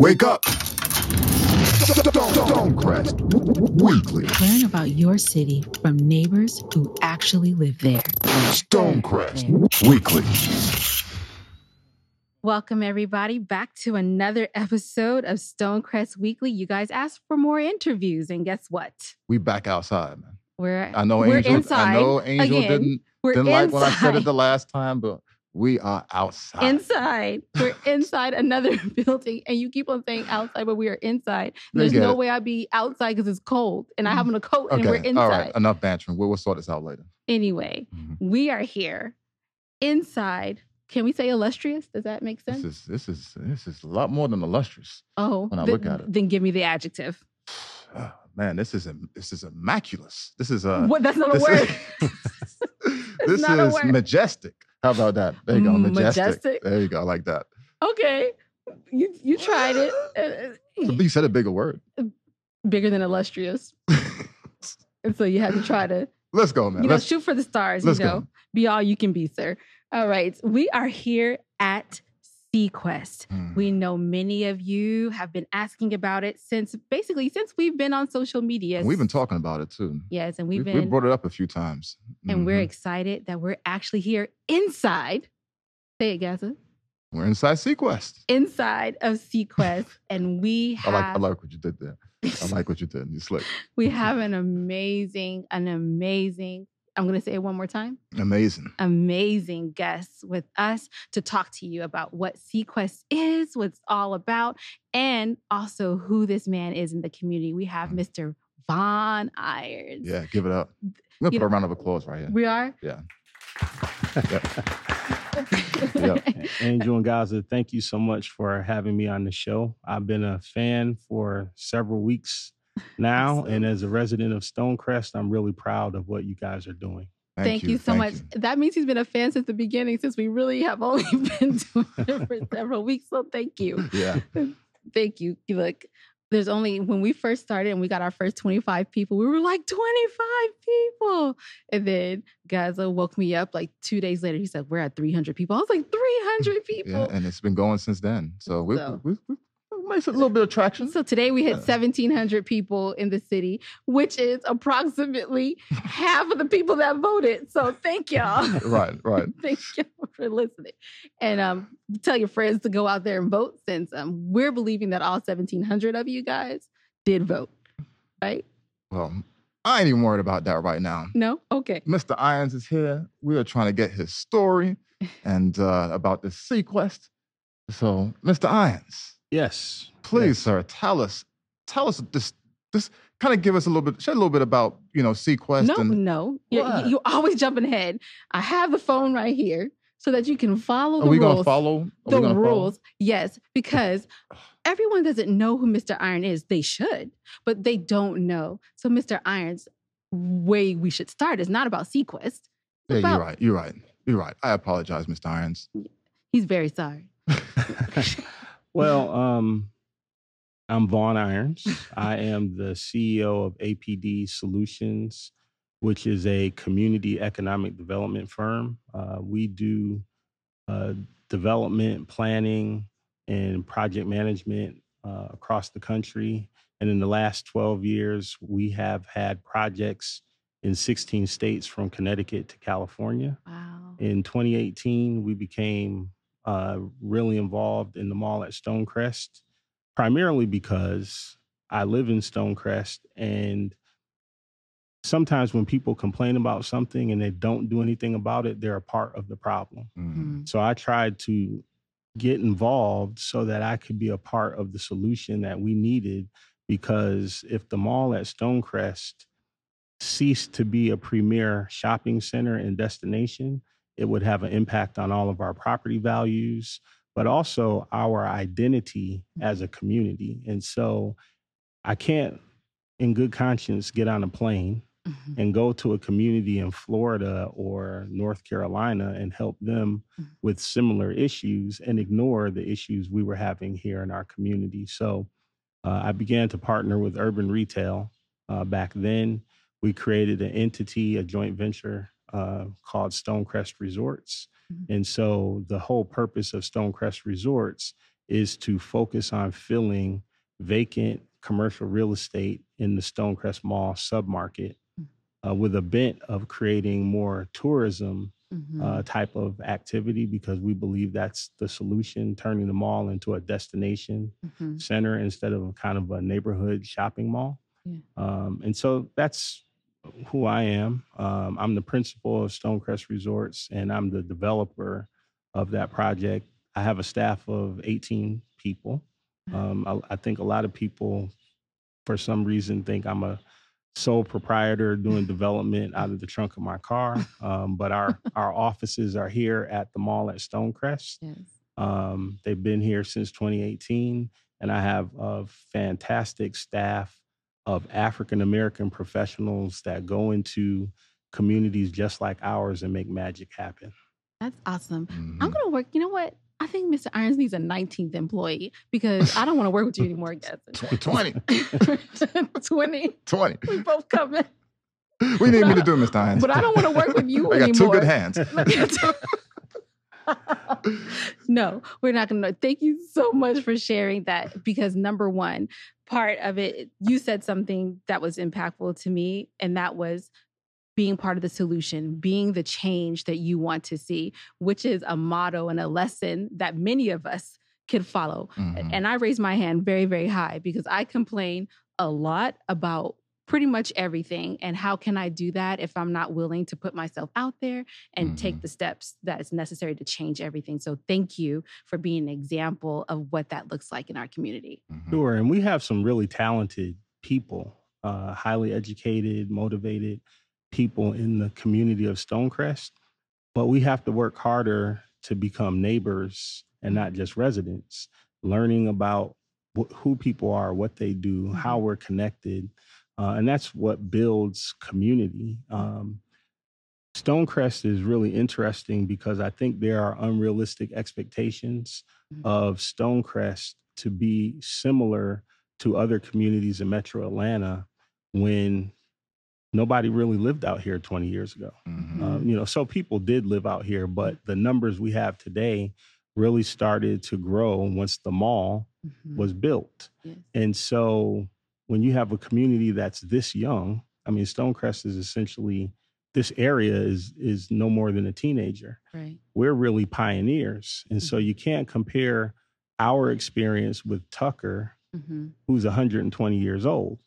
Wake up! Stonecrest Weekly. Learn about your city from neighbors who actually live there. Stonecrest Weekly. Welcome, everybody, back to another episode of Stonecrest Weekly. You guys asked for more interviews, and guess what? We back outside, man. We're I know we're Angel. inside I know Angel again. didn't We're didn't like what I said it the last time, but we are outside. inside. We're inside another building, and you keep on saying outside, but we are inside. There's no it. way I'd be outside because it's cold, and I have on a coat, and we're inside. all right. Enough bantering. We'll, we'll sort this out later. Anyway, Mhm. we are here inside. Can we say illustrious? Does that make sense? This is this is this is a lot more than illustrious. oh, when I th- look at it. then give me the adjective. Oh, man, this is this is immaculous. This is a. what? That's not a word. is, this is majestic. How about that? There you go, Mm, majestic. majestic? There you go. I like that. okay, you you tried it. Uh, You said a bigger word. bigger than illustrious. And so you had to try to, Let's go, man. you know, Let's, shoot for the stars, let's you know, go. be all you can be, sir. All right. We are here at Seaquest. Hmm. We know many of you have been asking about it since basically since we've been on social media. We've been talking about it too. Yes, and We, we've been we brought it up a few times. and we're Mhm. excited that we're actually here inside. Say it, Gaza. we're inside Seaquest. Inside of Seaquest. and we I like I like what you did there. I like what you did. You slick. we have an amazing, an amazing, I'm gonna say it one more time. Amazing. amazing guests with us to talk to you about what Seaquest is, what it's all about, and also who this man is in the community. We have mm. Mr. Vaughn Irons. Yeah, give it up. I'm gonna You put a round of applause right here. We are? Yeah. Angel and Gaza, thank you so much for having me on the show. I've been a fan for several weeks now, and as a resident of Stonecrest, I'm really proud of what you guys are doing. Thank, you, so thank much. you. That means he's been a fan since the beginning, since we really have only been doing it for several weeks. So thank you. Yeah. Thank you. Look, there's only when we first started and we got our first 25 people, we were like 25 people. And then Gaza woke me up like two days later. He said, We're at 300 people. I was like, 300 people. Yeah, and it's been going since then. So we So- we, we, we makes a little bit of traction. So today we hit Yeah. 1,700 people in the city, which is approximately half of the people that voted. So thank y'all. right, right. Thank you for listening. And um, tell your friends to go out there and vote since um, we're believing that all 1,700 of you guys did vote, right? Well, I ain't even worried about that right now. No? Okay. Mr. Irons is here. We are trying to get his story and uh, about this Seaquest. So, Mr. Irons, Yes. please, sir, tell us, tell us this, this kind of give us a little bit, shed a little bit about, you know, Seaquest No, and no. You, What? you always jumping ahead. I have the phone right here so that you can follow are the we rules. gonna follow? Are the gonna follow? rules. Yes, because everyone doesn't know who Mr. Iron is. They should, but they don't know. So Mr. Iron's way we should start is not about Seaquest. Yeah, about- you're right. You're right. You're right. I apologize, Mr. Irons. He's very sorry. Well, um, I'm Vaughn Irons. I am the CEO of APD Solutions, which is a community economic development firm. Uh, we do uh, development, planning, and project management uh, across the country. And in the last 12 years, we have had projects in 16 states from Connecticut to California. Wow. In 2018, we became uh, really involved in the mall at Stonecrest, primarily because I live in Stonecrest. And sometimes when people complain about something and they don't do anything about it, they're a part of the problem. Mm. So I tried to get involved so that I could be a part of the solution that we needed. Because if the mall at Stonecrest ceased to be a premier shopping center and destination, it would have an impact on all of our property values, but also our identity as a community. And so I can't, in good conscience, get on a plane Mhm. and go to a community in Florida or North Carolina and help them Mhm. with similar issues and ignore the issues we were having here in our community. So uh, I began to partner with Urban Retail uh, back then. We created an entity, a joint venture uh, called Stonecrest Resorts. Mhm. And so the whole purpose of Stonecrest Resorts is to focus on filling vacant commercial real estate in the Stonecrest Mall submarket uh, with a bent of creating more tourism Mhm. uh, type of activity because we believe that's the solution, turning the mall into a destination Mhm. center instead of kind of a neighborhood shopping mall. Yeah. Um, and so that's who I am. Um, I'm the principal of Stonecrest Resorts, and I'm the developer of that project. I have a staff of 18 people. Um, I, I think a lot of people, for some reason, think I'm a sole proprietor doing development out of the trunk of my car. Um, but our our offices are here at the mall at Stonecrest. Yes. Um, they've been here since 2018, and I have a fantastic staff of African American professionals that go into communities just like ours and make magic happen. That's awesome. Mhm. I'm gonna work. You know what? I think Mr. Irons needs a 19th employee because I don't want to work with you anymore, guys. 20, 20. 20. We both coming. We need me to do, Mr. Irons. But I don't want to work with you I got two good hands. no, we're not going to. Thank you so much for sharing that because number one, part of it, you said something that was impactful to me, and that was being part of the solution, being the change that you want to see, which is a motto and a lesson that many of us could follow. Mhm. And I raise my hand very, very high because I complain a lot about pretty much everything. And how can I do that if I'm not willing to put myself out there and take Mhm. the steps that is necessary to change everything? So thank you for being an example of what that looks like in our community. Mhm. Sure. And we have some really talented people, uh, highly educated, motivated people in the community of Stonecrest. But we have to work harder to become neighbors and not just residents, learning about wh- who people are, what they do, how we're connected. Uh, and that's what builds community. Um, Stonecrest is really interesting because I think there are unrealistic expectations Mhm. of Stonecrest to be similar to other communities in metro Atlanta when nobody really lived out here 20 years ago. Mhm. Uh, you know, so people did live out here, but the numbers we have today really started to grow once the mall Mhm. was built. Yes. And so when you have a community that's this young, I mean, Stonecrest is essentially this area is is no more than a teenager. Right. We're really pioneers. And so you can't compare our experience with Tucker, hmm who's 120 years old,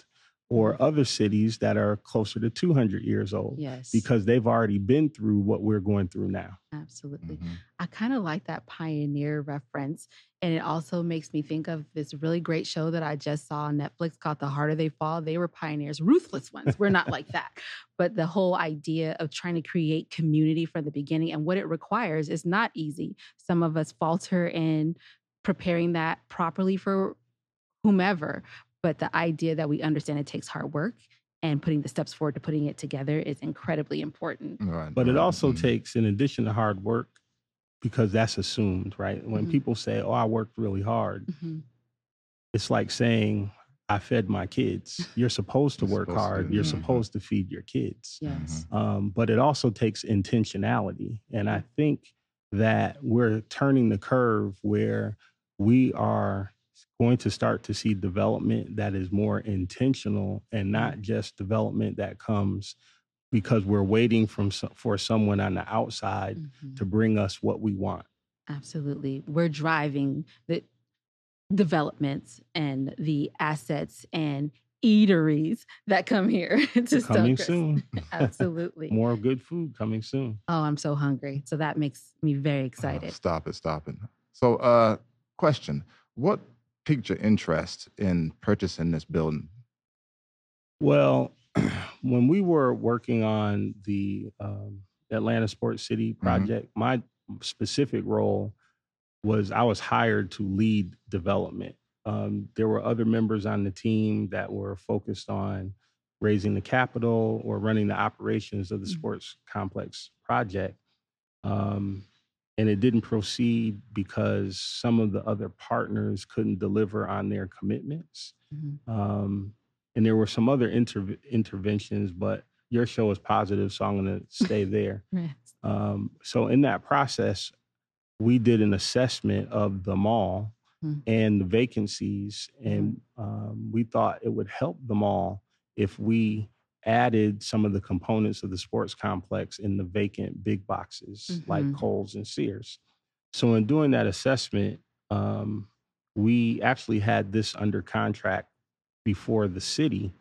or other cities that are closer to 200 years old Yes. because they've already been through what we're going through now. Absolutely. Mhm. I kind of like that pioneer reference. And it also makes me think of this really great show that I just saw on Netflix called The Harder They Fall. They were pioneers, ruthless ones. We're not like that. But the whole idea of trying to create community from the beginning and what it requires is not easy. Some of us falter in preparing that properly for whomever. But the idea that we understand it takes hard work and putting the steps forward to putting it together is incredibly important. Right, But it right. also Mhm. takes, in addition to hard work, because that's assumed, right? When Mhm. people say, Oh, I worked really hard, Mhm. it's like saying, I fed my kids. You're supposed to You're work supposed hard. do You're that. supposed to feed your kids. Yes. Um, but it also takes intentionality. And I think that we're turning the curve where we are going to start to see development that is more intentional and not just development that comes because we're waiting from for someone on the outside Mhm. to bring us what we want. Absolutely. We're driving the developments and the assets and eateries that come here to coming soon. Absolutely. More good food coming soon. Oh, I'm so hungry. So that makes me very Oh, excited. stop it, stop it. So, uh, question: What piqued your interest in purchasing this building? Well, when we were working on the um, Atlanta Sports City project, my specific role was I was hired to lead development. Um, there were other members on the team that were focused on raising the capital or running the operations of the Mhm. sports complex project. Um, and it didn't proceed because some of the other partners couldn't deliver on their commitments. Mhm. Um, and there were some other interv- interventions, but your show is positive, so I'm going to stay there. Yes. Um, so in that process, we did an assessment of the mall Mhm. and the vacancies. And um, we thought it would help the mall if we added some of the components of the sports complex in the vacant big boxes like Mhm. Kohl's and Sears. So, in doing that assessment, um, we actually had this under contract before the city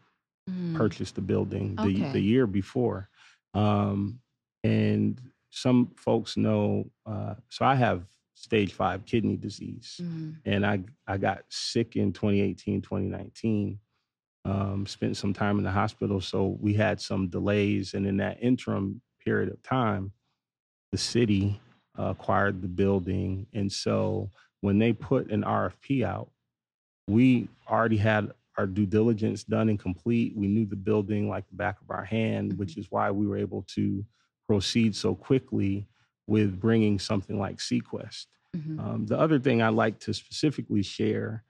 Mm. purchased the building the, Okay. the year before. Um, and some folks know, uh, so I have stage five kidney disease Mm. and I, I got sick in 2018, 2019. Um, spent some time in the hospital. So we had some delays. And in that interim period of time, the city uh, acquired the building. And so when they put an RFP out, we already had our due diligence done and complete. We knew the building like the back of our hand, which is why we were able to proceed so quickly with bringing something like Seaquest. Mhm. Um, the other thing I'd like to specifically share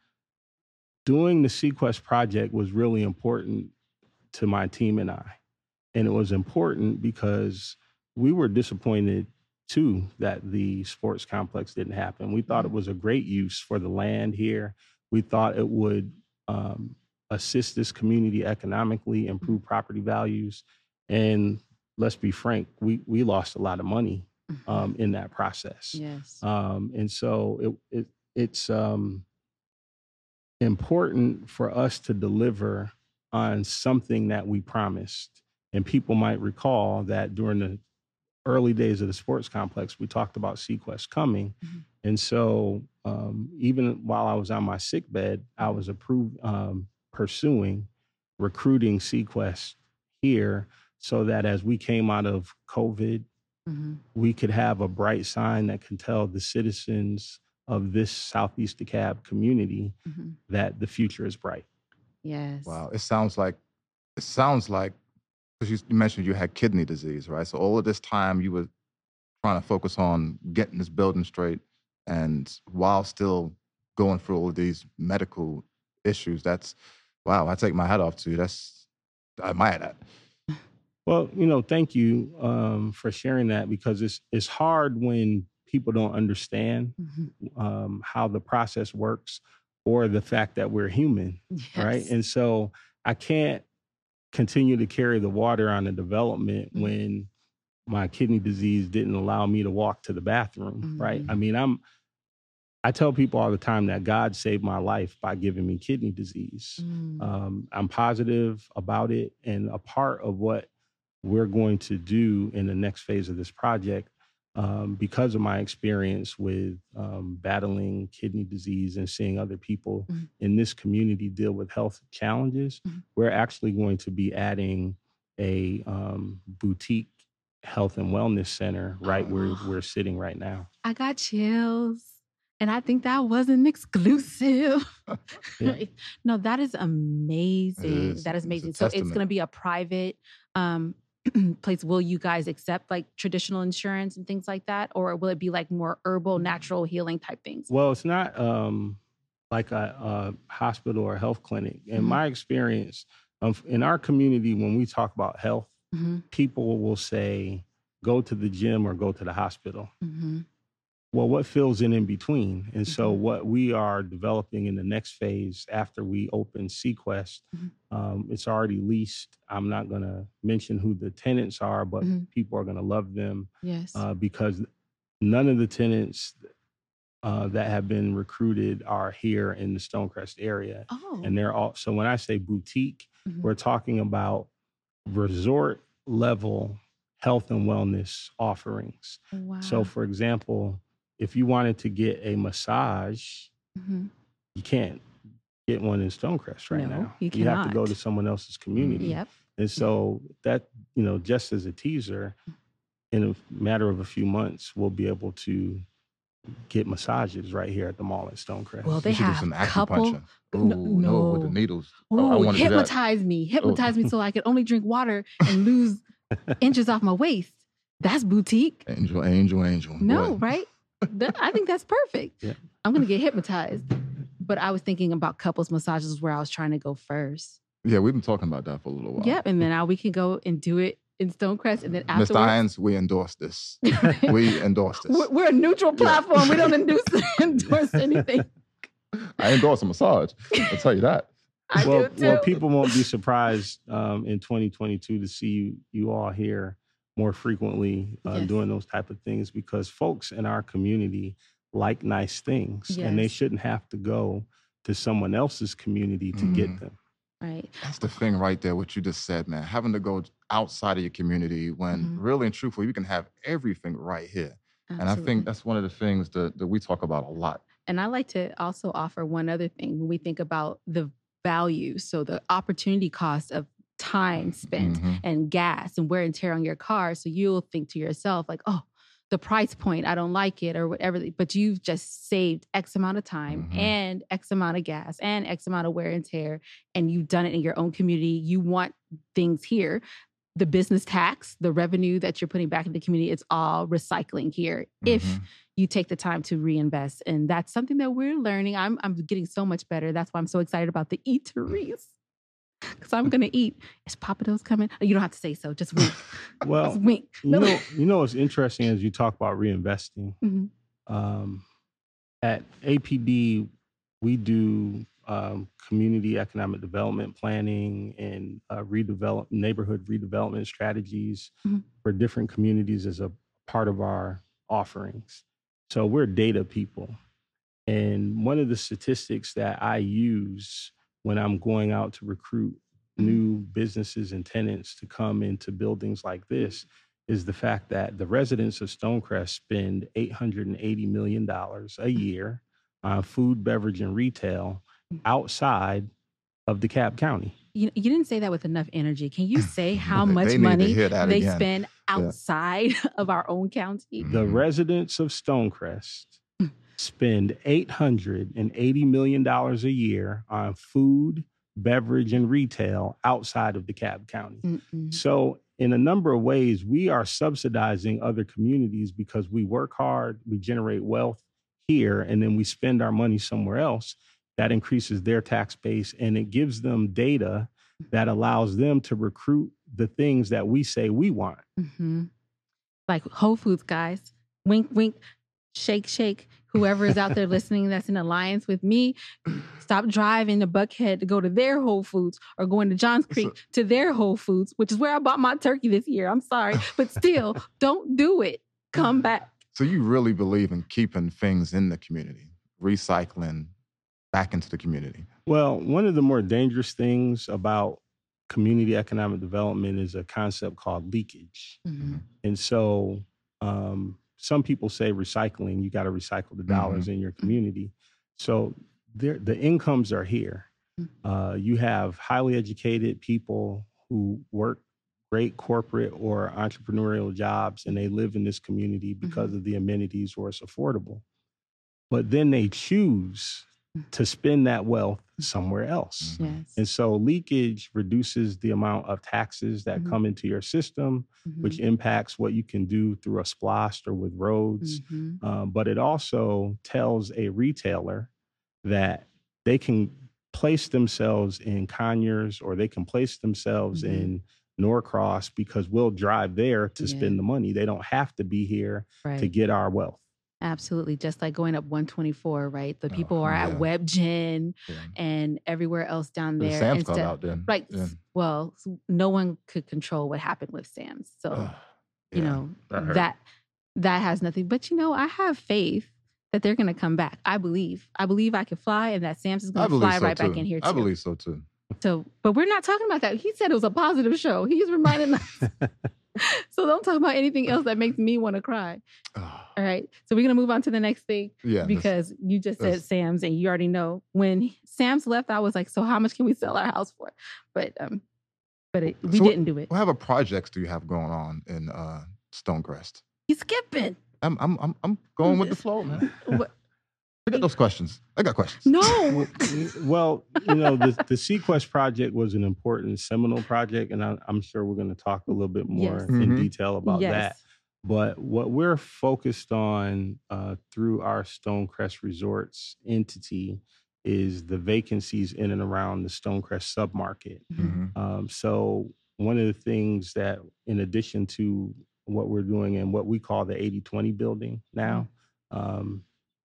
doing the Seaquest project was really important to my team and I. And it was important because we were disappointed too that the sports complex didn't happen. We thought it was a great use for the land here. We thought it would um, assist this community economically, improve property values. And let's be frank, we, we lost a lot of money Mhm. um, in that process. yes. Um, and so it, it it's um, important for us to deliver on something that we promised. And people might recall that during the early days of the sports complex, we talked about Seaquest coming. Mhm. And so um, even while I was on my sick bed, I was approved um, pursuing recruiting Seaquest here so that as we came out of COVID Mhm. we could have a bright sign that can tell the citizens of this Southeast DeKalb community Mhm. that the future is bright. Yes. Wow, it sounds like it sounds like because you, you mentioned you had kidney disease, right? So all of this time you were trying to focus on getting this building straight, and while still going through all of these medical issues. That's wow. I take my hat off to you. That's I admire that. Well, you know, thank you um, for sharing that because it's it's hard when people don't understand Mhm. um, how the process works or the fact that we're human, right? And so I can't continue to carry the water on the development Mhm. when my kidney disease didn't allow me to walk to the bathroom, right? Mhm. I mean, I'm I tell people all the time that God saved my life by giving me kidney disease. Mm. Um, I'm positive about it, and a part of what we're going to do in the next phase of this project, um, because of my experience with um, battling kidney disease and seeing other people Mhm. in this community deal with health challenges, Mhm. we're actually going to be adding a um, boutique health and wellness center right where we're sitting right now. I got chills. And I think that wasn't exclusive. Yeah. no, that is amazing. is. That is amazing. So it's going to be a private um, place. Will you guys accept like traditional insurance and things like that? Or will it be like more herbal, natural healing type things? Well, it's not um, like a, a hospital or health clinic. In Mhm. my experience, um, in our community, when we talk about health, hmm people will say, go to the gym or go to the hospital. hmm Well, what fills in in between? And so, Mhm. what we are developing in the next phase after we open Seaquest, Mhm. um, it's already leased. I'm not going to mention who the tenants are, but Mhm. people are going to love them Yes. uh, because none of the tenants uh, that have been recruited are here in the Stonecrest area. oh. And they're all, so when I say boutique, Mhm. we're talking about resort level health and wellness offerings. wow. So, for example, if you wanted to get a massage, Mhm. you can't get one in Stonecrest right No, now. you have to go to someone else's community. Yep. And so that, you know, just as a teaser, in a matter of a few months, we'll be able to get massages right here at the mall at Stonecrest. Well, You they should do have some couple. acupuncture. Ooh, No- no, with the no. needles. Oh, I Ooh, wanna do that. hypnotize me. Hypnotize me so I could only drink water and lose inches off my waist. That's boutique. Angel, angel, angel. No, Boy. right? That- I think that's perfect. Yeah. I'm gonna get hypnotized. But I was thinking about couples massages where I was trying to go first. Yeah, we've been talking about that for a little while. Yep. And then now we can go and do it in Stonecrest and then Mr. afterwards. Irons, we endorse this. we endorse this. we're, we're a neutral Yeah. platform. We don't endorse, endorse anything. I endorse a massage. I'll tell you that. I well, do too. well, people won't be surprised um, in 2022 to see you, you all here more frequently uh, Yes. doing those type of things because folks in our community like nice things, and they shouldn't have to go to someone else's community to get Mhm. them. right. That's the thing right there, what you just said, man. Having to go outside of your community when Mhm. really and truthfully, you can have everything right here. And I think that's one of the things that, that we talk about a lot. And I like to also offer one other thing when we think about the value. So the opportunity cost of time spent Mhm. and gas and wear and tear on your car. So you'll think to yourself, like, oh, the price point, I don't like it or whatever. But you've just saved X amount of time Mhm. and X amount of gas and X amount of wear and tear. And you've done it in your own community. You want things here. The business tax, the revenue that you're putting back in the community, it's all recycling here. If Mhm. you take the time to reinvest. And that's something that we're learning. I'm I'm getting so much better. That's why I'm so excited about the eateries. Because I'm gonna eat. Is Papa Do's coming? You don't have to say so. Just wink. Well, Just wink. you know, you know what's interesting as you talk about reinvesting. Mhm. Um, at APD, we do um, community economic development planning and uh, redevelop neighborhood redevelopment strategies Mhm. for different communities as a part of our offerings. So we're data people, and one of the statistics that I use when I'm going out to recruit new businesses and tenants to come into buildings like this is the fact that the residents of Stonecrest spend $880 million a year on food, beverage, and retail outside of DeKalb County. You, you didn't say that with enough energy. Can you say how much need money they again. spend outside of our own county? The Mhm. residents of Stonecrest spend $880 million a year on food, beverage, and retail outside of DeKalb County. Mm-mm. So, in a number of ways, we are subsidizing other communities because we work hard, we generate wealth here, and then we spend our money somewhere else. That increases their tax base and it gives them data that allows them to recruit the things that we say we want. hmm Like Whole Foods, guys. Wink, wink, shake, shake. Whoever is out there listening that's in alliance with me, stop driving to Buckhead to go to their Whole Foods or going to Johns So- Creek to their Whole Foods, which is where I bought my turkey this year. I'm sorry, but still, don't do it. Come mm-hmm. back. So you really believe in keeping things in the community, recycling back into the community. Well, one of the more dangerous things about community economic development is a concept called leakage. Mm-hmm. Mm-hmm. And so um, some people say recycling, you got to recycle the dollars in your community. So there, the incomes are here. Mhm. Uh, you have highly educated people who work great corporate or entrepreneurial jobs and they live in this community because of the amenities or it's affordable. But then they choose to spend that wealth somewhere else. Yes. And so leakage reduces the amount of taxes that Mhm. come into your system, which Mhm. impacts what you can do through a splost or with roads. Mhm. Um, but it also tells a retailer that they can place themselves in Conyers or they can place themselves Mhm. in Norcross because we'll drive there to Yeah. spend the money. They don't have to be here Right. to get our wealth. Absolutely. Just like going up 124, right? The Oh, people are uh-huh, yeah. at WebGen Yeah. and everywhere else down there. Sam's Club out there. Right. Yeah. Well, no one could control what happened with Sam's. So, you know, that that that has nothing. But you know, I have faith that they're gonna come back. I believe. I believe I can fly and that Sam's is gonna fly so right too. back in here too. I believe so too. So, but we're not talking about that. He said it was a positive show. He's reminding us. so don't talk about anything else that makes me want to cry. Ugh, All right. So we're gonna move on to the next thing yeah, because you just said Sam's and you already know when Sam's left, I was like, so how much can we sell our house for? But um, but it, we So didn't do it. what other projects do you have going on in uh, Stonecrest? He's skipping. I'm I'm I'm, I'm going with the flow, man. What? I got those questions. I got questions. No. well, well, you know, the, the Seaquest project was an important seminal project, and I, I'm sure we're going to talk a little bit more Yes. in Mhm. detail about that. But what we're focused on uh, through our Stonecrest Resorts entity is the vacancies in and around the Stonecrest submarket. Mhm. Mhm. Um, so one of the things that, in addition to what we're doing in what we call the 80-20 building now, um,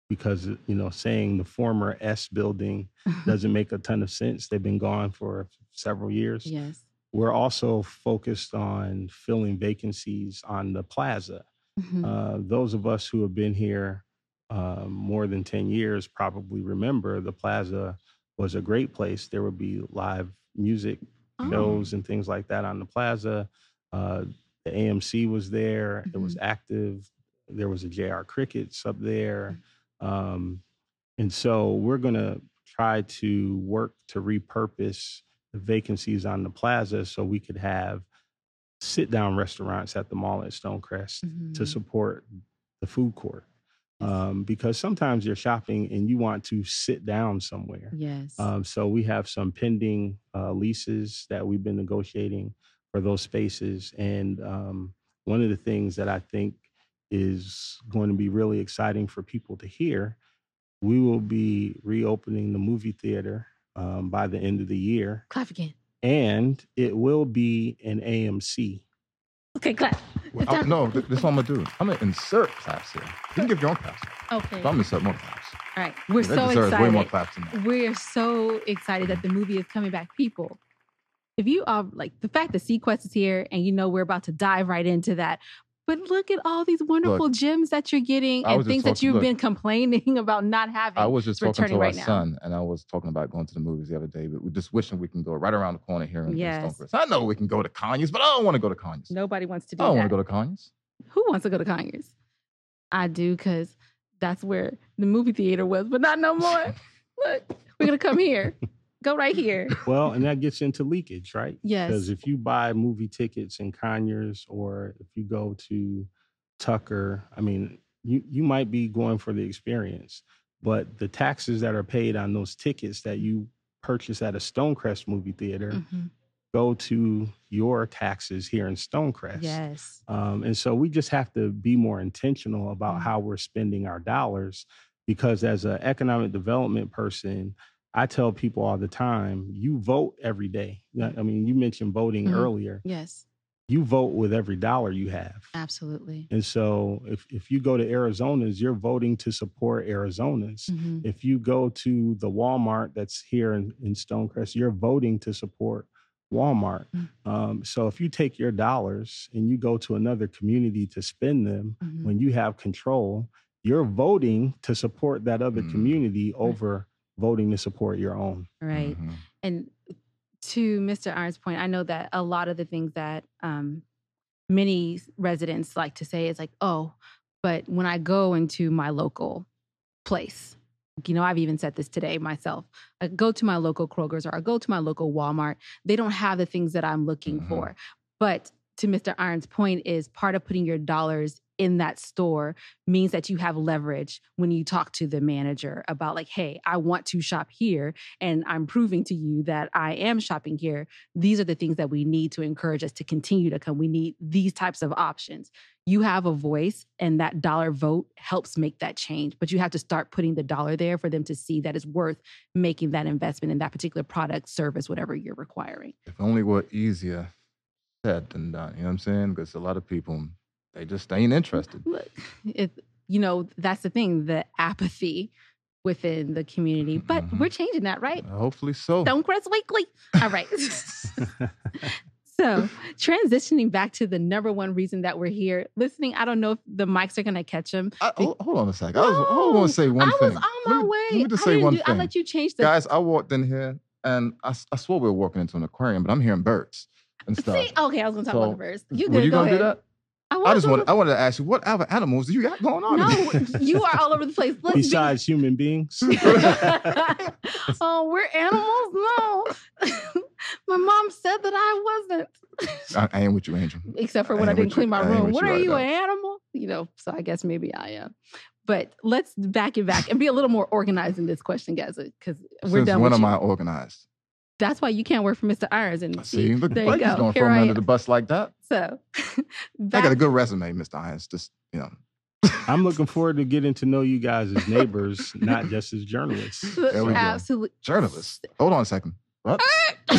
because you know saying the former S building doesn't make a ton of sense. They've been gone for several years. yes. We're also focused on filling vacancies on the plaza. Mhm. Uh, those of us who have been here um, more than 10 years probably remember the plaza was a great place. There would be live music Oh. shows and things like that on the plaza. Uh, the AMC was there, it was active. There was a JR Crickets up there. Um, and so we're going to try to work to repurpose the vacancies on the plaza so we could have sit down restaurants at the mall at Stonecrest to Mhm. support the food court. Um, because sometimes you're shopping and you want to sit down somewhere. Yes. Um, so we have some pending uh, leases that we've been negotiating for those spaces. And um, one of the things that I think is going to be really exciting for people to hear, we will be reopening the movie theater um, by the end of the year, clap again. and it will be an AMC. Okay, clap. Well, It's I'm- time- no, th- this is what I'm gonna do. I'm gonna insert claps here. You can give your own claps. Okay. But I'm gonna insert more claps. All right. We're That so deserves way more excited. claps than that. We're so excited that the movie is coming back. People, if you are like the fact that Seaquest is here and you know we're about to dive right into that. But look at all these wonderful gems that you're getting and things that you've look. been complaining about not having. I was just talking to our right now. son, and I was talking about going to the movies the other day. But we're just wishing we can go right around the corner here in, in Yes. Stonecrest. I know we can go to Conyers, but I don't want to go to Conyers. Nobody wants to do I don't want to go to Conyers. Who wants to go to Conyers? I do because that's where the movie theater was, but not no more. Look, we're gonna come here. Go right here. Well, and that gets into leakage, right? Yes. Because if you buy movie tickets in Conyers or if you go to Tucker, I mean, you, you might be going for the experience, but the taxes that are paid on those tickets that you purchase at a Stonecrest movie theater Mhm. go to your taxes here in Stonecrest. Yes. Um, and so we just have to be more intentional about Mhm. how we're spending our dollars because as an economic development person, I tell people all the time, you vote every day. I mean, you mentioned voting Mhm. earlier. Yes. You vote with every dollar you have. Absolutely. And so if, if you go to Arizona's, you're voting to support Arizona's. Mhm. If you go to the Walmart that's here in, in Stonecrest, you're voting to support Walmart. Mm. Um, so if you take your dollars and you go to another community to spend them, Mhm. when you have control, you're voting to support that other Mm. community over voting to support your own. Right. Mhm. And to Mr. Iron's point, I know that a lot of the things that um, many residents like to say is like, oh, but when I go into my local place, you know, I've even said this today myself. I go to my local Kroger's or I go to my local Walmart. They don't have the things that I'm looking Mhm. for. But to Mr. Iron's point is part of putting your dollars in that store means that you have leverage when you talk to the manager about like, hey, I want to shop here and I'm proving to you that I am shopping here. These are the things that we need to encourage us to continue to come. We need these types of options. You have a voice, and that dollar vote helps make that change. But you have to start putting the dollar there for them to see that it's worth making that investment in that particular product, service, whatever you're requiring. If only were easier said than done. You know what I'm saying? Because a lot of people, they just ain't interested. Look, it, you know, that's the thing the apathy within the community. But Mhm. we're changing that, right? Hopefully so. Stonecrest Weekly. All right. So, transitioning back to the number one reason that we're here, listening. I don't know if the mics are going to catch them. I, hold, hold on a second. I, was, I want to say one I thing. I was on my let me, way. Let me just I say one do- I let you change the. Guys, I walked in here and I swore we were walking into an aquarium, but I'm hearing birds and stuff. See, okay, I was going to talk about the birds. You Were good? you go gonna ahead. do that? I, I just gonna- wanted, I wanted to ask you, what other animals do you got going on? No, you are all over the place. Let's be- Besides human beings. oh, we're animals? No. My mom said that I wasn't. I, I ain't with you, Angel. Except for I when I, ain't didn't clean you. my room. What you are right you, now. an animal? You know, so I guess maybe I am. But let's back it back and be a little more organized in this question, guys, because we're Since done when with am you. I organized? That's why you can't work for Mr. Irons. And See, look, there why you you go. gonna Here throw me I under am. the bus like that? So, I got a good resume, Mr. Irons. Just you know, I'm looking forward to getting to know you guys as neighbors, not just as journalists. There we go. absolutely. journalist. Hold on a second. What?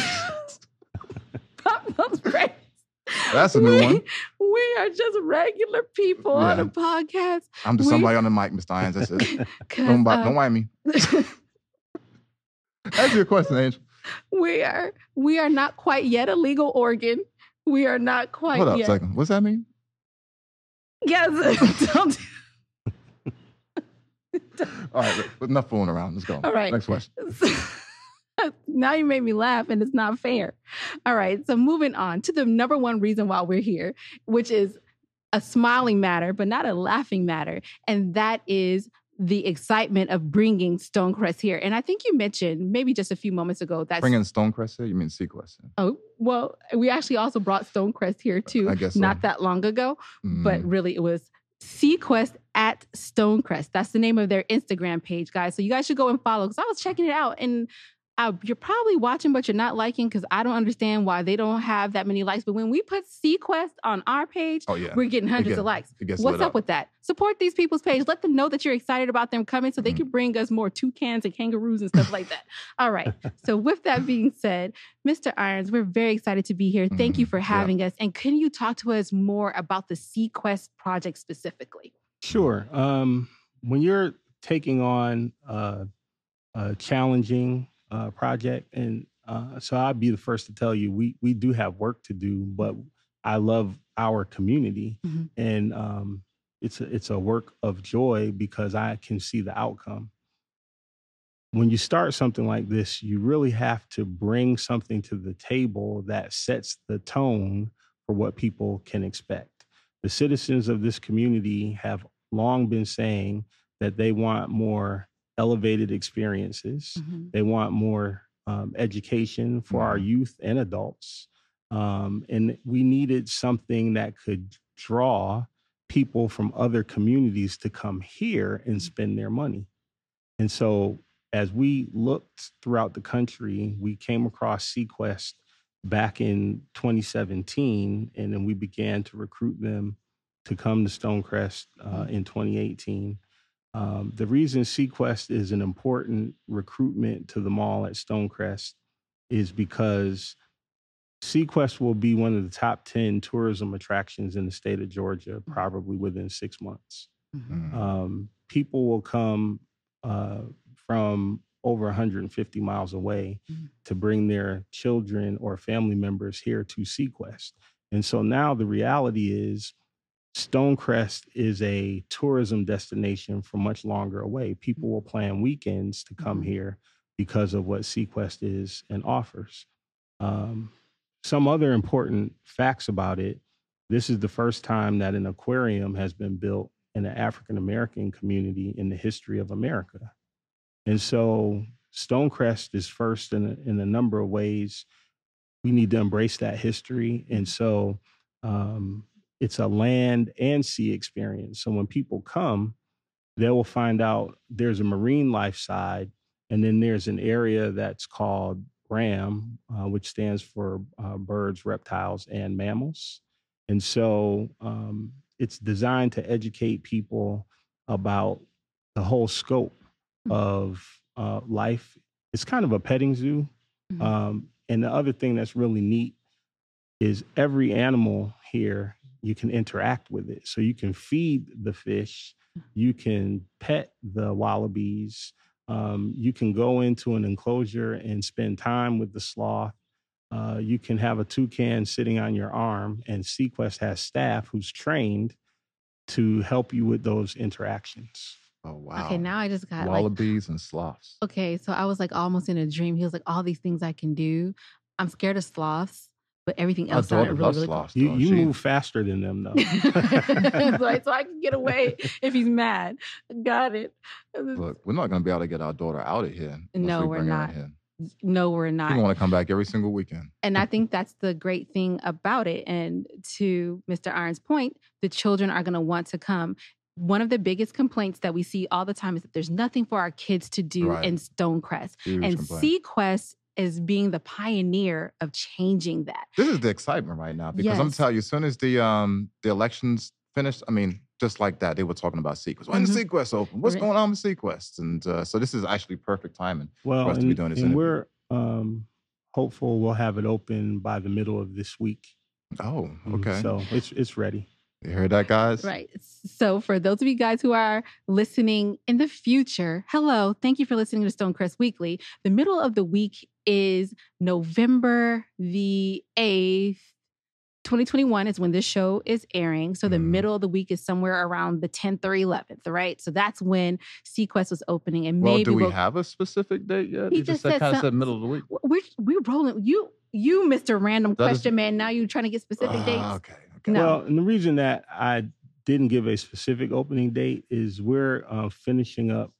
Pop those brakes. That's a new we, one. We are just regular people on a podcast. I'm just We- somebody on the mic, Mr. Irons. That's it. 'cause, Don't, bi- uh, don't mind me. Answer your question, Angel. We are we are not quite yet a legal organ. We are not quite Hold up a yet. second. What's that mean? Yes. don't- All right, enough fooling around. Let's go. All right. Next question. now you made me laugh and it's not fair. All right. So moving on to the number one reason why we're here, which is a smiling matter, but not a laughing matter. And that is the excitement of bringing Stonecrest here. And I think you mentioned maybe just a few moments ago that Bringing Stonecrest here? You mean Seaquest? oh well, we actually also brought Stonecrest here too, I guess so. not that long ago but Mm, really it was Seaquest at Stonecrest. That's the name of their Instagram page, guys. So you guys should go and follow because I was checking it out and uh, you're probably watching, but you're not liking because I don't understand why they don't have that many likes. But when we put Seaquest on our page, oh, yeah. we're getting hundreds get- of likes. What's lit up with that? Support these people's page. Let them know that you're excited about them coming so they Mhm. can bring us more toucans and kangaroos and stuff like that. All right. So, with that being said, Mr. Irons, we're very excited to be here. Thank you Mhm. for Yeah. having us. And can you talk to us more about the Seaquest project specifically? Sure. Um, when you're taking on uh, a challenging uh, project, and uh, so I'd be the first to tell you, we we do have work to do, but I love our community, Mhm. and um, it's a, it's a work of joy because I can see the outcome. When you start something like this, you really have to bring something to the table that sets the tone for what people can expect. The citizens of this community have long been saying that they want more elevated experiences. They want more um, education for our youth and adults. Um, and we needed something that could draw people from other communities to come here and spend their money. And so, as we looked throughout the country, we came across Seaquest back in 2017, and then we began to recruit them to come to Stonecrest uh, in 2018. Um, the reason Seaquest is an important recruitment to the mall at Stonecrest is because Seaquest will be one of the top 10 tourism attractions in the state of Georgia, probably within six months. Mm. Um, people will come uh, from over 150 miles away Mhm. to bring their children or family members here to Seaquest. And so now the reality is Stonecrest is a tourism destination for much longer away. People will plan weekends to come Mhm. here because of what Seaquest is and offers. Um, some other important facts about it this is the first time that an aquarium has been built in the African American community in the history of America. And so Stonecrest is first in a, in a number of ways. We need to embrace that history. And so um, it's a land and sea experience. So when people come, they will find out there's a marine life side, and then there's an area that's called RAM, uh, which stands for uh, birds, reptiles, and mammals. And so um, it's designed to educate people about the whole scope of uh, life. It's kind of a petting zoo. Mhm. Um, and the other thing that's really neat is every animal here, you can interact with it. So you can feed the fish, you can pet the wallabies, um, you can go into an enclosure and spend time with the sloth. Uh, you can have a toucan sitting on your arm, and Seaquest has staff who's trained to help you with those interactions. Oh, wow. Okay, now I just got like Wallabies and sloths. Okay, so I was like almost in a dream. He was like, all these things I can do. I'm scared of sloths, but everything else daughter sounded really, really cool. sloths. You, you She- move faster than them, though. so, I, so I can get away if he's mad. Got it. Look, we're not going to be able to get our daughter out of here. No, we we're bring her in not. No, we're not. not. want to come back every single weekend. And I think that's the great thing about it. And to Mr. Iron's point, the children are going to want to come. One of the biggest complaints that we see all the time is that there's nothing for our kids to do Right. in Stonecrest. Huge and complaint. Seaquest is being the pioneer of changing that. this is the excitement right now because I'm Yes. telling you, as soon as the um the elections finished, I mean, just like that, they were talking about Seaquest. When Mhm. the Seaquest open? What's Right. going on with Seaquest? And uh, so this is actually perfect timing. Well, us to be doing this and interview. we're um, hopeful we'll have it open by the middle of this week. Oh, Mm, okay. So it's it's ready. you heard that, guys? Right. So, for those of you guys who are listening in the future, hello. Thank you for listening to Stonecrest Weekly. The middle of the week is November the 8th. 2021 is when this show is airing. So the Mhm. middle of the week is somewhere around the 10th or 11th, right? So that's when Seaquest was opening. And Well, maybe do we we'll, have a specific date yet? He you just just said, said kind of said middle of the week. we're, we're rolling. You, you, Mr. Random That is- Question Man, now you're trying to get specific Ah, dates? Okay. Okay. No. Well, and the reason that I didn't give a specific opening date is we're uh, finishing up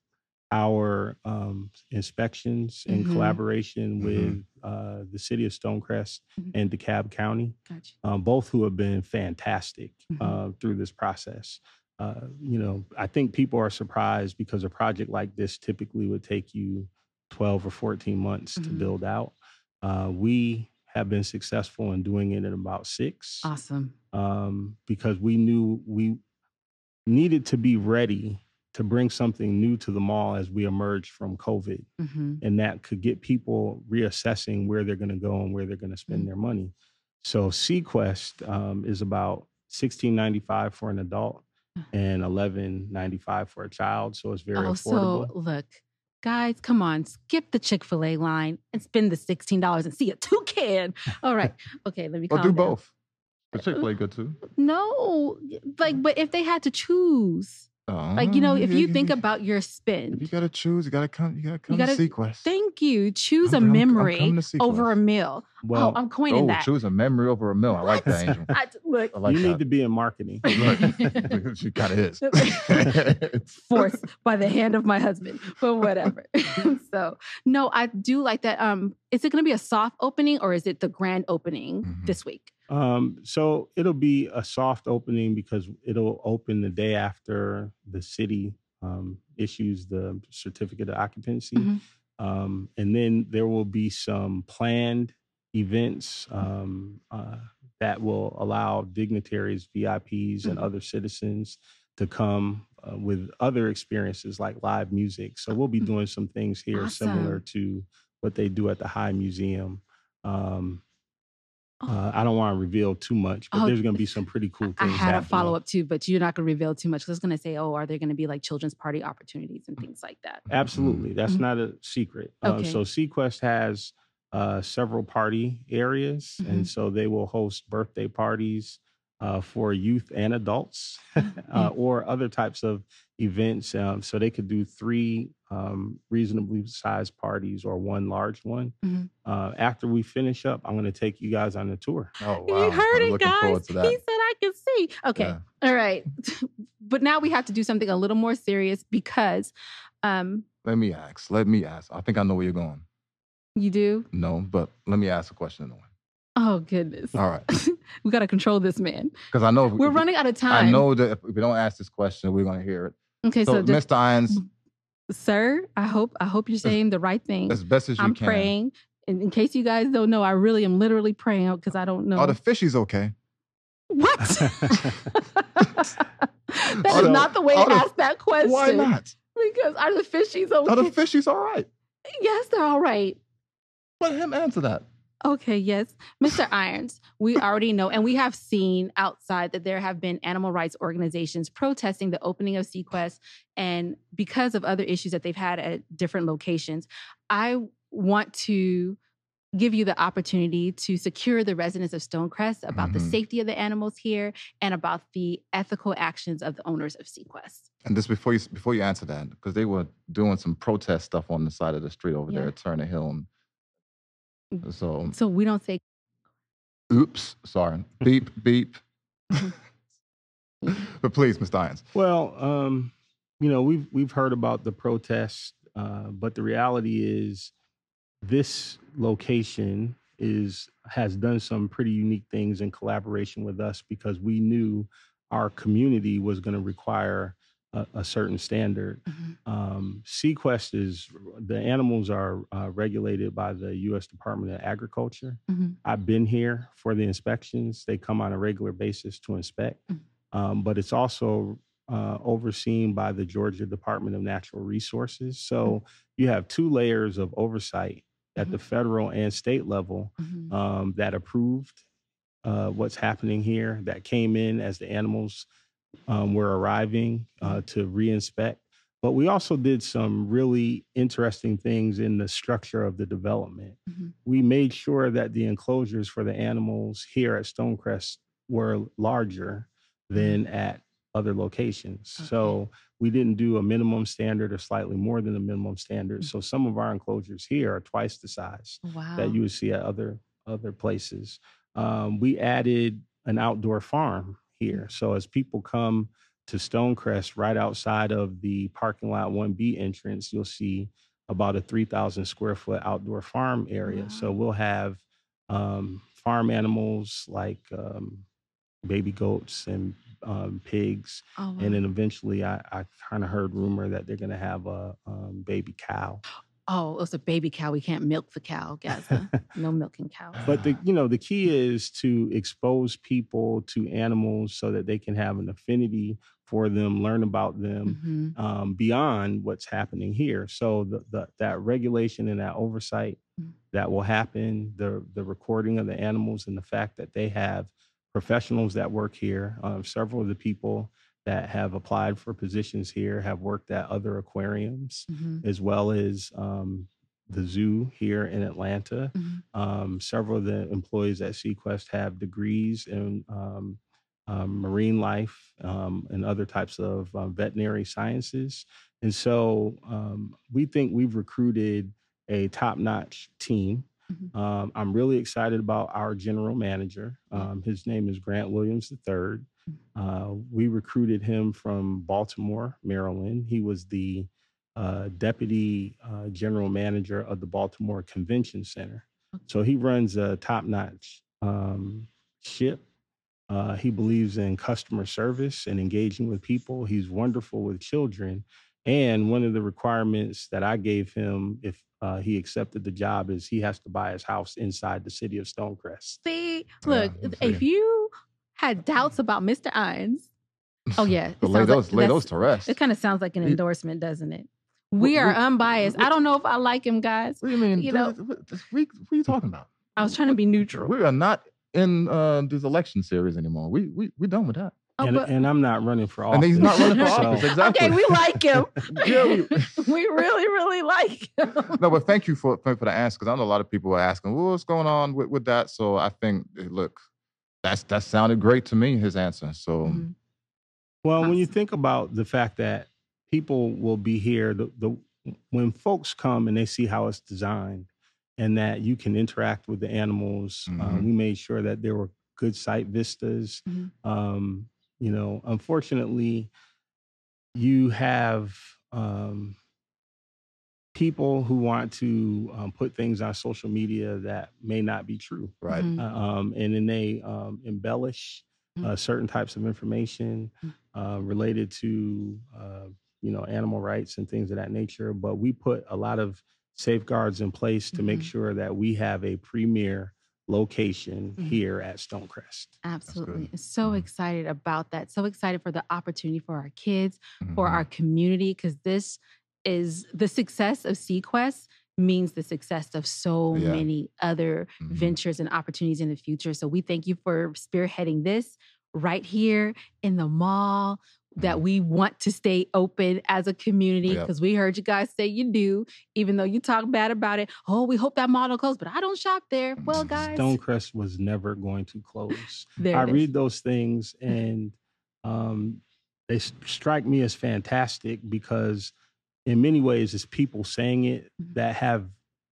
our um, inspections in Mhm. collaboration Mhm. with uh, the city of Stonecrest Mhm. and DeKalb County, Gotcha. um, both who have been fantastic Mhm. uh, through this process. Uh, you know, I think people are surprised because a project like this typically would take you 12 or 14 months to Mhm. build out. Uh, we have been successful in doing it in about six Awesome. um, because we knew we needed to be ready to bring something new to the mall as we emerge from COVID, hmm and that could get people reassessing where they're going to go and where they're going to spend Mhm. their money. So Seaquest um, is about sixteen ninety five for an adult and eleven ninety five for a child, so it's very Oh, affordable. so look, guys, come on, skip the Chick fil A line and spend the $16 and see a toucan. All right. Okay, let me Or calm do down. both. The Chick Fil A good too. No, like, but if they had to choose, like, you know, if you think about your if you gotta choose, you gotta come. You gotta come gotta- to Seaquest. thank you. Choose I'm- a I'm- I'm memory coming to over a Seaquest. meal. well, oh, I'm coining Oh, that. choose a memory over a meal. I like that, Angel. I, look, I like you that. need to be in marketing. Look, she kind of is. forced by the hand of my husband, but whatever. so no, I do like that. Um, is it going to be a soft opening or is it the grand opening Mhm. this week? Um, so it'll be a soft opening because it'll open the day after the city um, issues the certificate of occupancy. Mhm. Um, and then there will be some planned events um, uh, that will allow dignitaries, VIPs, and Mhm. other citizens to come uh, with other experiences like live music. So we'll be Mhm. doing some things here similar to what they do at the High Museum. Um. Uh, I don't want to reveal too much, but Oh, there's going to be some pretty cool I things. had a happening. follow up too, but you're not going to reveal too much. I was going to say, oh, are there going to be like children's party opportunities and things like that? Absolutely, that's Mhm. not a secret. Uh, Okay. so Seaquest has uh, several party areas, Mhm. and so they will host birthday parties uh, for youth and adults, uh, or other types of events. Um, so they could do three um, reasonably sized parties or one large one. Mhm. Uh, after we finish up, I'm going to take you guys on a tour. Oh wow! You heard I'm it, guys. He said I can see. Okay. Yeah. All right. but now we have to do something a little more serious because um Let me ask. Let me ask. I think I know where you're going. you do. No, but let me ask a question anyway. Oh goodness. All right, we got to control this man. because I know if- We're if- running out of time. I know that if we don't ask this question, we're gonna hear it. Okay, so, So, just, Mr. Irons, sir, I hope I hope you're saying the right thing. as best as you I'm can. praying. And in case you guys don't know, I really am literally praying because I don't know. Are the fishies okay? what? that is Are the- not the way to the- ask that question. Why not? Because are the fishies okay? Are the fishies all right? yes, they're all right. Let him answer that. Okay, yes. Mr. Irons, we already know, and we have seen outside that there have been animal rights organizations protesting the opening of Seaquest and because of other issues that they've had at different locations. I want to give you the opportunity to secure the residents of Stonecrest about the Mhm. safety of the animals here and about the ethical actions of the owners of Seaquest. And this before you before you answer that, because they were doing some protest stuff on the side of the street over Yeah. there at Turner Hill. And so, So we don't say, oops, sorry. Beep, beep. but please, Mr. Irons. Well, um, you know, we've we've heard about the protests, uh, but the reality is, this location is has done some pretty unique things in collaboration with us because we knew our community was going to require a, a certain standard. Mhm. Um, Seaquest is the animals are uh, regulated by the U.S. Department of Agriculture. Mhm. I've been here for the inspections. They come on a regular basis to inspect, Mhm. um, but it's also uh, overseen by the Georgia Department of Natural Resources. So you have two layers of oversight at the federal and state level Mhm. um, that approved uh, what's happening here that came in as the animals um, were arriving uh, to reinspect. But we also did some really interesting things in the structure of the development. Mhm. We made sure that the enclosures for the animals here at Stonecrest were larger than at other locations. Okay. So we didn't do a minimum standard or slightly more than a minimum standard. Mm. So some of our enclosures here are twice the size Wow. that you would see at other other places. Um, we added an outdoor farm here, so as people come to Stonecrest, right outside of the parking lot 1B entrance, you'll see about a 3,000 square foot outdoor farm area. So we'll have um, farm animals like um, baby goats and um, pigs, oh, wow. and then eventually, I, I kind of heard rumor that they're going to have a um, baby cow. Oh, it's a baby cow. We can't milk the cow, Gaza. no milking cows. But the you know the key is to expose people to animals so that they can have an affinity for them, learn about them Mhm. um, beyond what's happening here. So the, the that regulation and that oversight Mm. that will happen, the the recording of the animals and the fact that they have professionals that work here. Um, several of the people that have applied for positions here have worked at other aquariums Mhm. as well as um, the zoo here in Atlanta. Mhm. Um, several of the employees at Seaquest have degrees in um, um, marine life um, and other types of um, veterinary sciences. And so um, we think we've recruited a top notch team. Mhm. Um, I'm really excited about our general manager. Um, his name is Grant Williams III. Uh, we recruited him from Baltimore, Maryland. He was the uh, deputy uh, general manager of the Baltimore Convention Center. So he runs a top notch um, ship. Uh, he believes in customer service and engaging with people. He's wonderful with children. And one of the requirements that I gave him if uh, he accepted the job is he has to buy his house inside the city of Stonecrest. See, look, let's if you had doubts about Mr. Irons, oh yeah, it But lay sounds like those, lay those to rest. It kind of sounds like an endorsement, doesn't it? We are we- unbiased. I don't know if I like him, guys. What do you mean? you know- what, what- what are you talking about? I was trying to be neutral. We are not in uh, this election series anymore. We we we done with that. Oh, and, but- and I'm not running for office. And he's not running for so- office. Exactly. Okay, we like him. Yeah, we- we really, really like him. no, but thank you for for, for the answer because I know a lot of people are asking, well, what's going on with, with that? So I think, look, that's that sounded great to me. His answer. So Mhm. Well, when you think about the fact that people will be here, the, the when folks come and they see how it's designed, and that you can interact with the animals, um, Mhm. we made sure that there were good sight vistas. Mhm. Um, you know, unfortunately, you have um, people who want to um, put things on social media that may not be true right. Mhm. uh, um, and then they um, embellish Mm. uh, certain types of information Mm. uh, related to uh, you know animal rights and things of that nature. But we put a lot of safeguards in place to make Mhm. sure that we have a premier location Mhm. here at Stonecrest. Absolutely. good. So Mhm. excited about that. So excited for the opportunity for our kids, for our community, because this is the success of Seaquest means the success of so Yeah. many other Mhm. ventures and opportunities in the future. So we thank you for spearheading this right here in the mall that Mhm. we want to stay open as a community Yep. because we heard you guys say you do, even though you talk bad about it. Oh, we hope that model closed, but I don't shop there. Well, Mhm. guys, Stonecrest was never going to close. there I it is. read those things and um, they strike me as fantastic because, in many ways, it's people saying it Mhm. that have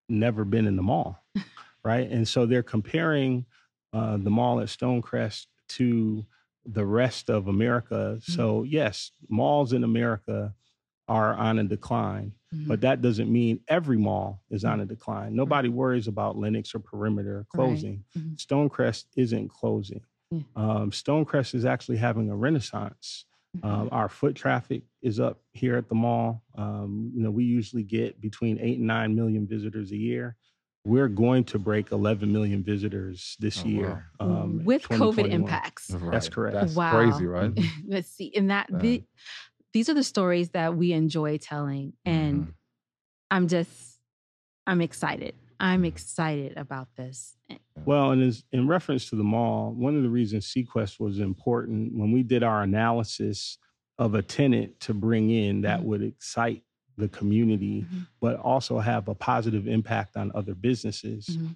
never been in the mall, right? And so they're comparing uh, the mall at Stonecrest to the rest of America. So, yes, malls in America are on a decline, Mhm. but that doesn't mean every mall is on a decline. Nobody worries about Lenox or Perimeter closing. Mhm. Stonecrest isn't closing. Yeah. Um, Stonecrest is actually having a renaissance. Mm-hmm. Um, our foot traffic is up here at the mall. Um, you know, we usually get between eight and nine million visitors a year. We're going to break 11 million visitors this Oh, year um, with COVID 2021. impacts. That's correct. That's Wow. crazy, right? Let's see. And that Yeah. the, these are the stories that we enjoy telling. And Mhm. I'm just, I'm excited. I'm excited about this. Well, and as, in reference to the mall, one of the reasons Seaquest was important when we did our analysis of a tenant to bring in that Mhm. would excite the community, Mhm. but also have a positive impact on other businesses. Mhm.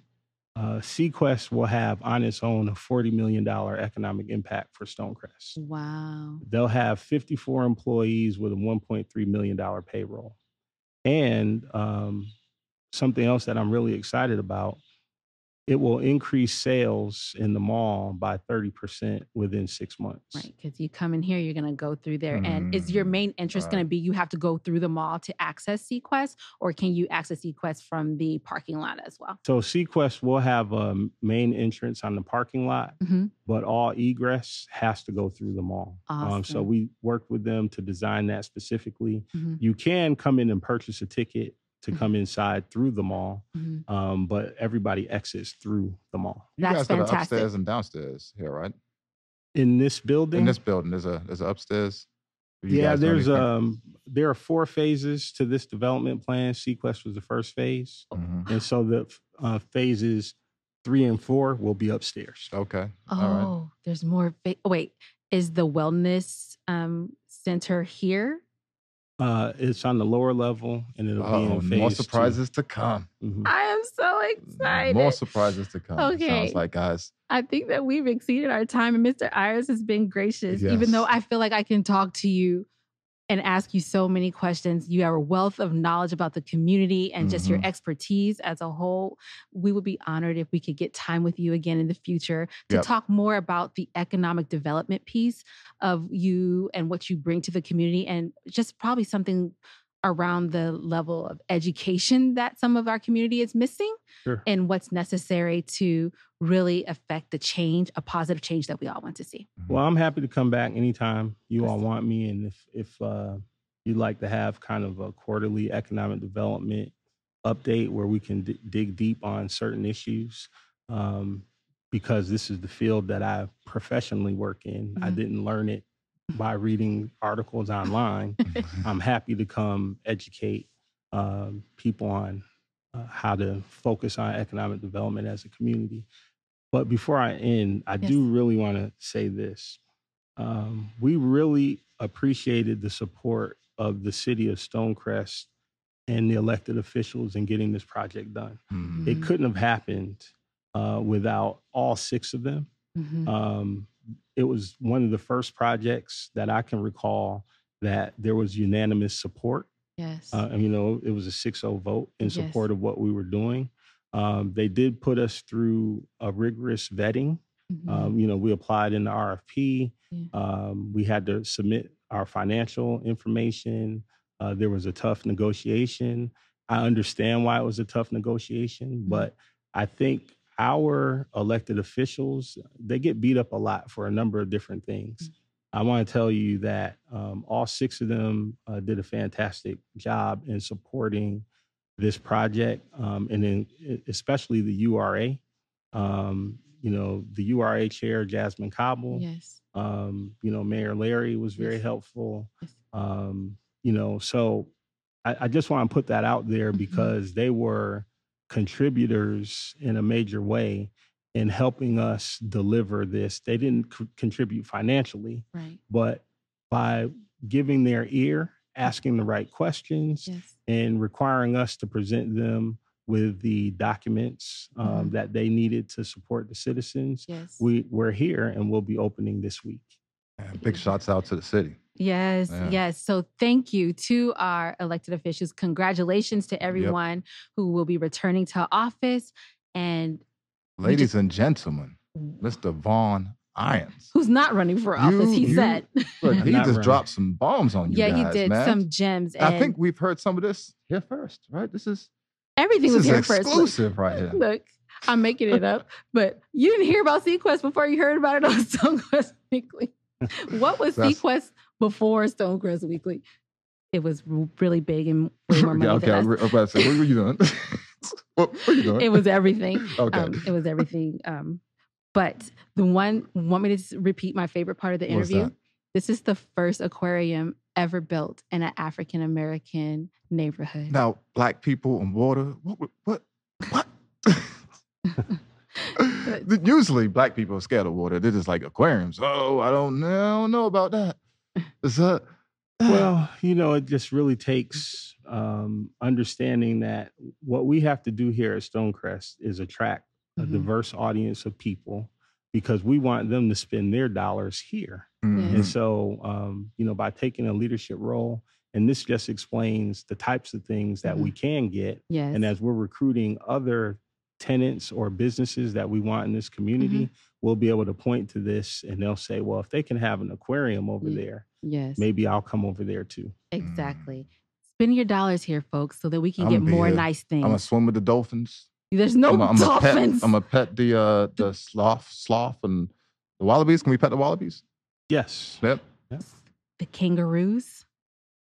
Uh, Seaquest will have on its own a $40 million economic impact for Stonecrest. Wow. They'll have 54 employees with a $1.3 million payroll. And um, something else that I'm really excited about, it will increase sales in the mall by 30% within six months. Right. Because you come in here, you're going to go through there. And is your Mm, main interest going to be you have to go through the mall to access Seaquest, or can you access Seaquest from the parking lot as well? So Seaquest will have a main entrance on the parking lot, Mhm. but all egress has to go through the mall. Um, so we worked with them to design that specifically. Mhm. You can come in and purchase a ticket to Mhm. come inside through the mall, Mhm. um, but everybody exits through the mall. You That's guys got fantastic. upstairs and downstairs here, right? In this building, In this building, there's a there's an upstairs. Yeah, there's um, there are four phases to this development plan. Seaquest was the first phase, Mhm. and so the uh, phases three and four will be upstairs. Okay. Oh, All right. there's more. Fa- oh, wait, is the wellness um, center here? Uh, it's on the lower level, and it'll be Oh, in phase more two. surprises to come. Mhm. I am so excited. More surprises to come. Okay. Sounds like guys. I think that we've exceeded our time, and Mr. Irons has been gracious. Even though I feel like I can talk to you and ask you so many questions, you have a wealth of knowledge about the community and just your Mhm. expertise as a whole. We would be honored if we could get time with you again in the future to Yep. talk more about the economic development piece of you and what you bring to the community, and just probably something around the level of education that some of our community is missing Sure. and what's necessary to really affect the change, a positive change that we all want to see. Well, I'm happy to come back anytime you all want me, and if if uh, you'd like to have kind of a quarterly economic development update where we can d- dig deep on certain issues, um, because this is the field that I professionally work in. I Mhm. didn't learn it by reading articles online. I'm happy to come educate um, people on uh, how to focus on economic development as a community. But before I end, I do really want to say this. Um, we really appreciated the support of the city of Stonecrest and the elected officials in getting this project done. Mhm. It couldn't have happened uh, without all six of them. Mhm. Um, it was one of the first projects that I can recall that there was unanimous support. yes. Uh, and, you know, it was a 6 0 vote in Yes. support of what we were doing. Um, they did put us through a rigorous vetting. Mhm. Um, you know, we applied in the RFP. Yeah. Um, we had to submit our financial information. Uh, there was a tough negotiation. I understand why it was a tough negotiation, Mhm. but I think our elected officials they get beat up a lot for a number of different things. I want to tell you that um, all six of them uh, did a fantastic job in supporting this project, um, and then especially the URA. Um, you know, the URA chair Jazzmin Cobble. yes. Um, you know, Mayor Lary was very Yes. helpful. Yes. Um, you know, so I, I just want to put that out there Mhm. because they were contributors in a major way in helping us deliver this. They didn't c- contribute financially, Right. but by giving their ear, asking the right questions, Yes. and requiring us to present them with the documents um, Mhm. that they needed to support the citizens. Yes. We we're here and we'll be opening this week. And big shots out to the city. Yes, Yeah. yes. So thank you to our elected officials. Congratulations to everyone who will be returning to office and Ladies just- and gentlemen, Mr. Vaughn Irons. who's not running for office, You- he you- said. Look, he just running. dropped some bombs on you yeah, guys, he did man. some gems. And I think we've heard some of this here first, right? This is everything this was is here first. Look, exclusive right here. Look, I'm making it up, but you didn't hear about Seaquest before you heard about it on Stonecrest Weekly. What was That's- Seaquest before Stonecrest Weekly? It was really big and way more money okay, than I'm us. re- I'm about to say, what were you doing? what, are you doing? It was everything. okay. Um, it was everything. Um, but the one want me to repeat my favorite part of the What's interview. that? This is the first aquarium ever built in an African American neighborhood. now, black people and water. What? What? What? what? usually black people are scared of water. They're just like aquariums. Oh, I don't know, I don't know about that. Is that Well, you know, it just really takes um, understanding that what we have to do here at Stonecrest is attract a Mhm. diverse audience of people because we want them to spend their dollars here. Mhm. And so, um, you know, by taking a leadership role, and this just explains the types of things that we can get. Yes. And as we're recruiting other tenants or businesses that we want in this community, Mm-hmm. We'll be able to point to this and they'll say, well, if they can have an aquarium over Yeah. there, yes. maybe I'll come over there too. Exactly. Spend your dollars here, folks, so that we can I'ma get more here. nice things. I'm gonna swim with the dolphins. There's no I'm gonna pet. dolphins. I'm gonna pet the uh the sloth, sloth, and the wallabies. Can we pet the wallabies? Yes. Yep. the kangaroos.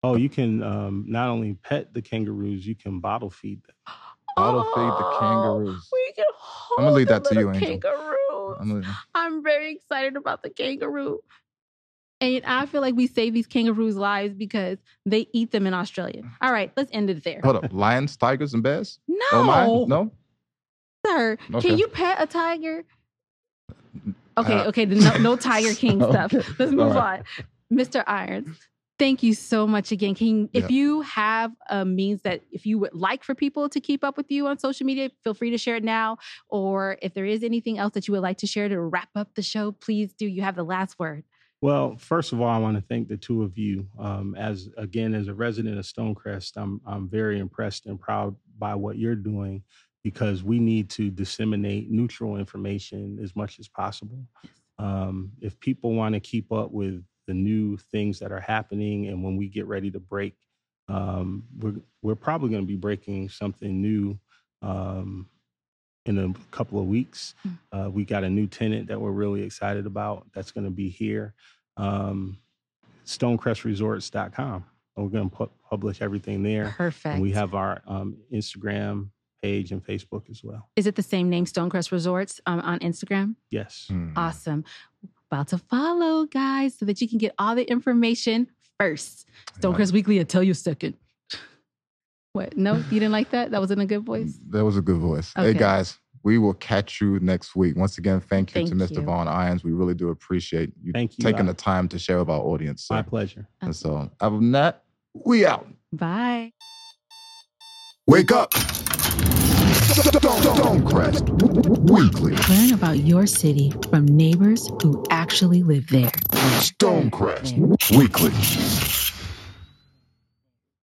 Oh, you can um, not only pet the kangaroos, you can bottle feed them. Bottle feed the Oh, kangaroos. We can hold I'ma leave that to you, little Angel. Kangaroo. I'm I'm very excited about the kangaroo. And I feel like we save these kangaroos' lives because they eat them in Australia. All right, let's end it there. hold up. Lions, tigers, and bears. No, Oh no. sir. Okay. Can you pet a tiger? Okay, Uh, okay. No, no Tiger King stuff. Okay, Let's move right. on. Mr. Irons, thank you so much again. Can you, if Yeah. you have a means that if you would like for people to keep up with you on social media, feel free to share it now. Or if there is anything else that you would like to share to wrap up the show, please do. You have the last word. Well, first of all, I want to thank the two of you. Um, as again, as a resident of Stonecrest, I'm I'm very impressed and proud by what you're doing because we need to disseminate neutral information as much as possible. Um, if people want to keep up with the new things that are happening, and when we get ready to break, um, we're we're probably going to be breaking something new um, in a couple of weeks. Mm. Uh, we got a new tenant that we're really excited about that's going to be here. Um, StonecrestResorts.com. And We're going to pu- publish everything there. Perfect. And we have our um, Instagram page and Facebook as well. is it the same name, Stonecrest Resorts, um, on Instagram? Yes. Hmm. Awesome. About to follow, guys, so that you can get all the information first. Stonecrest Weekly, I'll tell you second. What? No, you didn't like that? That wasn't a good voice? Mm, that was a good voice. Hey guys, we will catch you next week. Once again, thank you to Mr. you. Vaughn Irons. We really do appreciate you Thank you. taking I- the time to share with our audience. My pleasure. And so, other than that, we out. Bye. Wake up. Stonecrest Weekly. Learn about your city from neighbors who actually live there. Stonecrest Weekly.